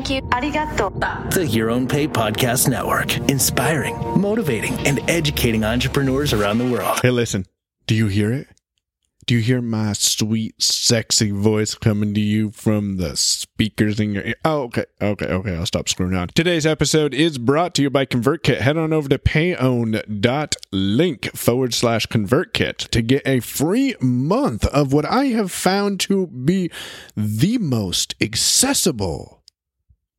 Thank you. Arigato. The Your Own Pay Podcast Network, inspiring, motivating, and educating entrepreneurs around the world. Hey, listen, do you hear it? Do you hear my sweet, sexy voice coming to you from the speakers in your ear? Oh, okay, okay, okay. I'll stop screwing on. Today's episode is brought to you by ConvertKit. Head on over to payown.link forward slash ConvertKit to get a free month of what I have found to be the most accessible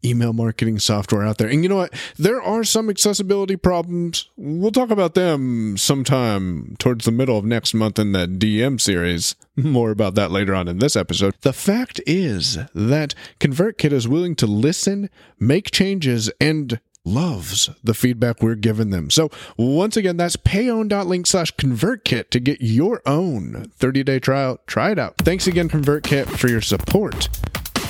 email marketing software out there. And you know what? There are some accessibility problems. We'll talk about them sometime towards the middle of next month in the DM series. More about that later on in this episode. The fact is that ConvertKit is willing to listen, make changes, and loves the feedback we're giving them. So once again, that's payown.link slash convertkit to get your own 30-day trial. Try it out. Thanks again, ConvertKit, for your support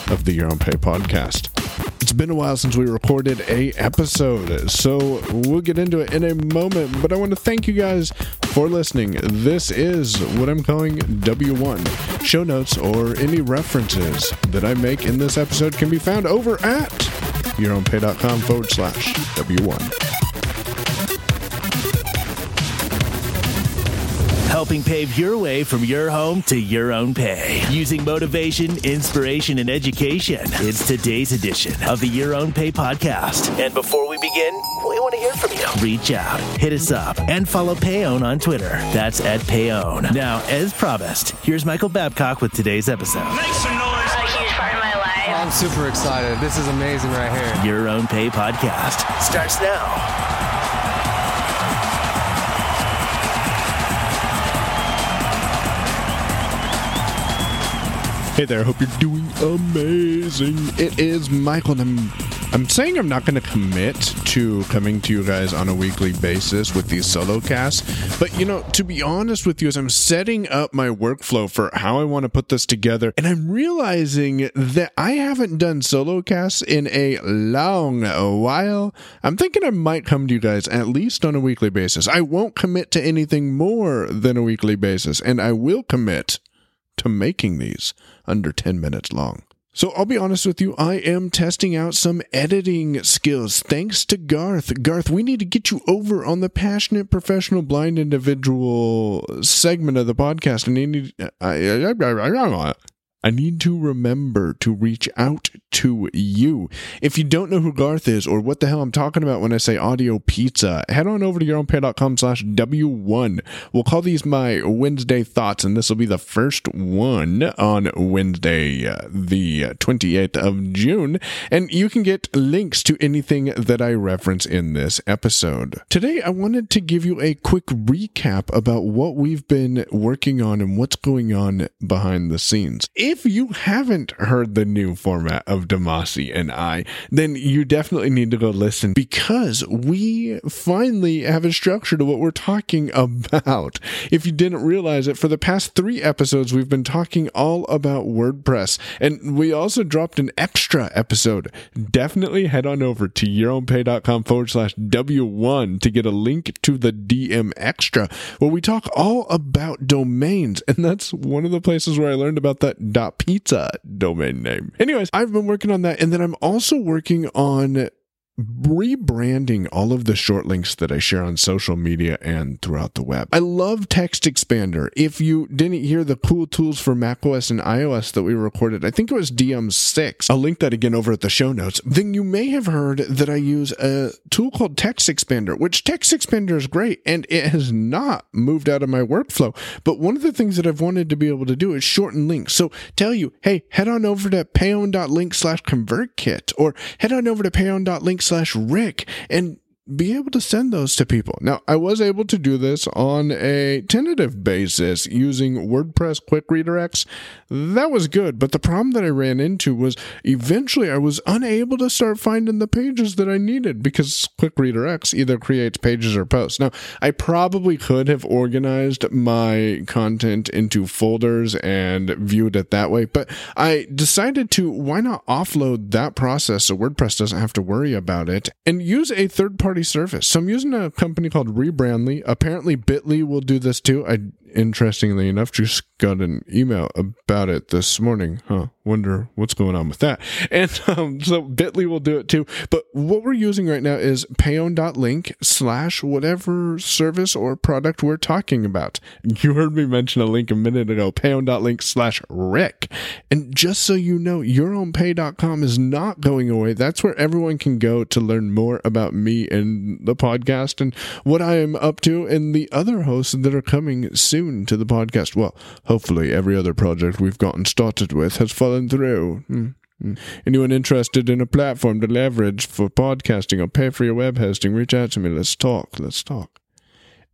of the Your Own Pay podcast. It's been a while since we recorded a episode, so we'll get into it in a moment. But I want to thank you guys for listening. This is what I'm calling W1. Show notes or any references that I make in this episode can be found over at yourownpay.com forward slash W1. Helping pave your way from your home to your own pay. Using motivation, inspiration, and education. It's today's edition of the Your Own Pay podcast. And before we begin, we want to hear from you. Reach out, hit us up, and follow Payown on Twitter. That's at Payown. Now, as promised, here's Michael Babcock with today's episode. Make some noise. A huge part of my life. I'm super excited. This is amazing right here. Your Own Pay podcast starts now. Hey there, I hope you're doing amazing. It is Michael, and I'm, I'm saying I'm not going to commit to coming to you guys on a weekly basis with these solo casts, but you know, to be honest with you, as I'm setting up my workflow for how I want to put this together, and I'm realizing that I haven't done solo casts in a long while, I'm thinking I might come to you guys at least on a weekly basis. I won't commit to anything more than a weekly basis, and I will commit to making these under 10 minutes long. So I'll be honest with you, I am testing out some editing skills thanks to Garth. Garth, we need to get you over on the passionate professional blind individual segment of the podcast. And need, I, I need to remember to reach out to you. If you don't know who Garth is or what the hell I'm talking about when I say audio pizza, head on over to yourownpay.com slash W1. We'll call these my Wednesday thoughts, and this will be the first one on Wednesday, uh, the 28th of June. And you can get links to anything that I reference in this episode. Today, I wanted to give you a quick recap about what we've been working on and what's going on behind the scenes. If you haven't heard the new format of Demasi and I, then you definitely need to go listen because we finally have a structure to what we're talking about. If you didn't realize it, for the past three episodes, we've been talking all about WordPress, and we also dropped an extra episode. Definitely head on over to yourownpay.com forward slash W1 to get a link to the DM Extra, where we talk all about domains, and that's one of the places where I learned about that .pizza domain name. Anyways, I've been working on that, and then I'm also working on rebranding all of the short links that I share on social media and throughout the web. I love Text Expander. If you didn't hear the cool tools for macOS and iOS that we recorded, I think it was DM6. I'll link that again over at the show notes. Then you may have heard that I use a tool called Text Expander, which Text Expander is great and it has not moved out of my workflow. But one of the things that I've wanted to be able to do is shorten links. So tell you, hey, head on over to payown.link slash convertkit or head on over to payown.link slash Rick. And be able to send those to people. Now, I was able to do this on a tentative basis using WordPress quick redirects. That was good, but the problem that I ran into was eventually I was unable to start finding the pages that I needed because quick redirects either creates pages or posts. Now, I probably could have organized my content into folders and viewed it that way, but I decided to why not offload that process so WordPress doesn't have to worry about it and use a third party party service. So I'm using a company called Rebrandly. Apparently, Bitly will do this too. I interestingly enough, just got an email about it this morning. Huh. Wonder what's going on with that. And um, so Bitly will do it too. But what we're using right now is payown.link slash whatever service or product we're talking about. You heard me mention a link a minute ago, payown.link slash Rick. And just so you know, yourownpay.com is not going away. That's where everyone can go to learn more about me and the podcast and what I am up to and the other hosts that are coming soon to the podcast. Well, hopefully every other project we've gotten started with has fallen through. Mm. Anyone interested in a platform to leverage for podcasting or pay for your web hosting, reach out to me. Let's talk. Let's talk.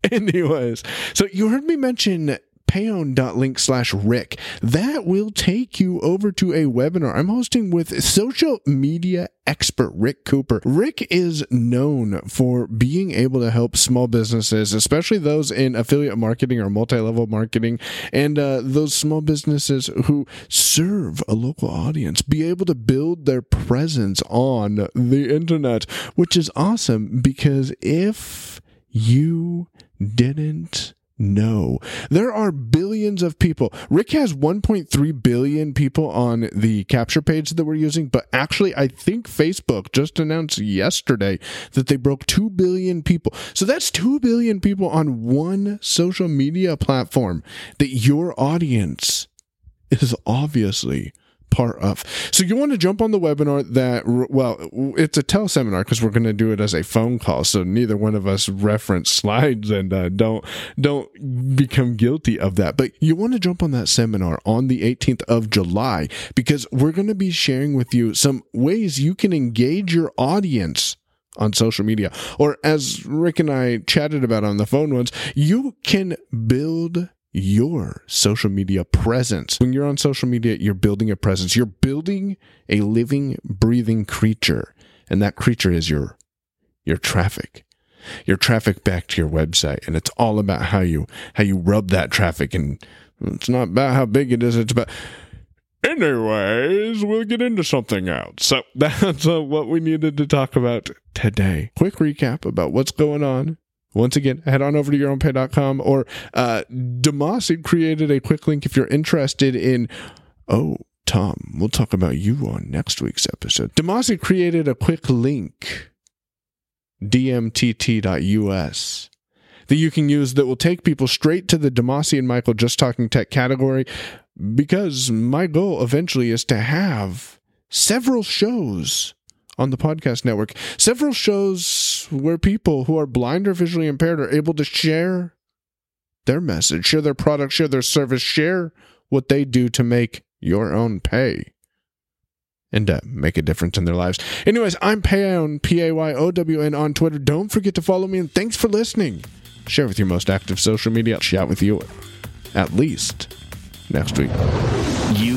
Anyways, so you heard me mention payown.link slash Rick. That will take you over to a webinar I'm hosting with social media expert Rick Cooper. Rick is known for being able to help small businesses, especially those in affiliate marketing or multi level marketing, and uh, those small businesses who serve a local audience, be able to build their presence on the internet, which is awesome because if you didn't no. There are billions of people. Rick has 1.3 billion people on the capture page that we're using, but actually, I think Facebook just announced yesterday that they broke 2 billion people. So that's 2 billion people on one social media platform that your audience is obviously part of. So you want to jump on the webinar that well, it's a teleseminar because we're going to do it as a phone call. So neither one of us reference slides and uh, don't don't become guilty of that. But you want to jump on that seminar on the 18th of July because we're going to be sharing with you some ways you can engage your audience on social media. Or as Rick and I chatted about on the phone once, you can build your social media presence. When you're on social media, you're building a presence. You're building a living, breathing creature. And that creature is your your traffic. Your traffic back to your website. And it's all about how you how you rub that traffic. And it's not about how big it is, it's about Anyways, we'll get into something else. So that's uh, what we needed to talk about today. Quick recap about what's going on once again, head on over to yourownpay.com or uh, Demasi created a quick link if you're interested in. Oh, Tom, we'll talk about you on next week's episode. Demasi created a quick link, dmtt.us, that you can use that will take people straight to the Demasi and Michael Just Talking Tech category because my goal eventually is to have several shows on the podcast network. Several shows where people who are blind or visually impaired are able to share their message, share their product, share their service, share what they do to make your own pay and make a difference in their lives. Anyways, I'm Payown, P A Y O W N on Twitter. Don't forget to follow me and thanks for listening. Share with your most active social media. I'll chat with you at least next week.